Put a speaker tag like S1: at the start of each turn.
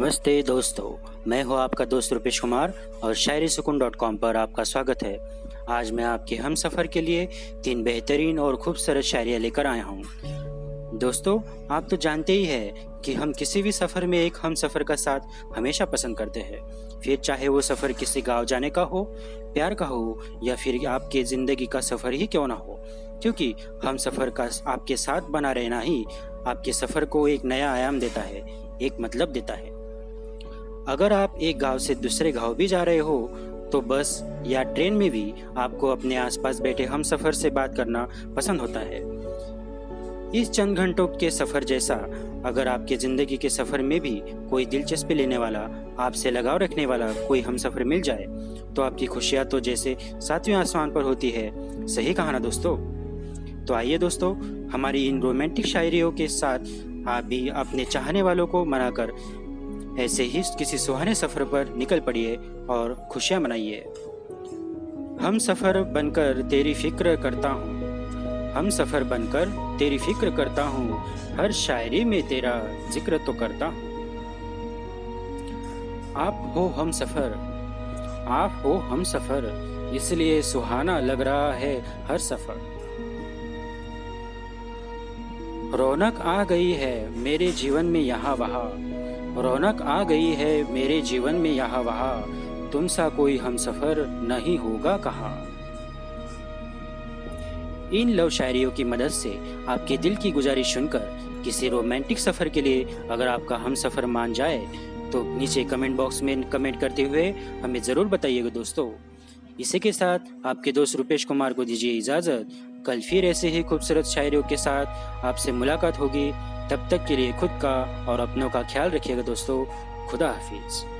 S1: नमस्ते दोस्तों, मैं हूँ आपका दोस्त रुपेश कुमार और शायरी सुकून डॉट कॉम पर आपका स्वागत है। आज मैं आपके हम सफ़र के लिए तीन बेहतरीन और खूबसूरत शायरियाँ लेकर आया हूँ। दोस्तों, आप तो जानते ही हैं कि हम किसी भी सफ़र में एक हम सफ़र का साथ हमेशा पसंद करते हैं। फिर चाहे वो सफ़र किसी गाँव जाने का हो, प्यार का हो, या फिर आपके ज़िंदगी का सफ़र ही क्यों ना हो। क्योंकि हम सफ़र का आपके साथ बना रहना ही आपके सफ़र को एक नया आयाम देता है, एक मतलब देता है। अगर आप एक गाँव से दूसरे गाँव भी जा रहे हो तो बस या ट्रेन में भी आपको अपने आसपास बैठे हम सफ़र से बात करना पसंद होता है। इस चंद घंटों के सफ़र जैसा, अगर आपके ज़िंदगी के सफ़र में भी कोई दिलचस्पी लेने वाला, आपसे लगाव रखने वाला कोई हम सफ़र मिल जाए तो आपकी खुशियाँ तो जैसे सातवें आसमान पर होती है। सही कहा ना दोस्तों? तो आइए दोस्तों, हमारी इन रोमांटिक शायरियों के साथ आप भी अपने चाहने वालों को मनाकर ऐसे ही किसी सुहाने सफ़र पर निकल पड़िए और खुशियाँ मनाइए। हम सफ़र बनकर तेरी फ़िक्र करता हूँ। हम सफ़र बनकर तेरी फ़िक्र करता हूँ। हर शायरी में तेरा ज़िक्र तो करता हूँ। आप हो हम सफ़र, आप हो हम सफ़र, इसलिए सुहाना लग रहा है हर सफ़र। रौनक आ गई है मेरे जीवन में यहाँ वहाँ। रौनक आ गई है, मेरे जीवन में यहाँ वहाँ। तुम सा कोई हम सफ़र नहीं होगा कहा। इन लव शायरियों की मदद से आपके दिल की गुजारिश सुनकर किसी रोमांटिक सफ़र के लिए अगर आपका हम सफ़र मान जाए तो नीचे कमेंट बॉक्स में कमेंट करते हुए हमें ज़रूर बताइएगा दोस्तों। इसी के साथ आपके दोस्त रुपेश कुमार को दीजिए इजाज़त। कल फिर ऐसे ही खूबसूरत शायरियों के साथ आपसे मुलाकात होगी। तब तक के लिए खुद का और अपनों का ख्याल रखिएगा दोस्तों। खुदा हाफिज़।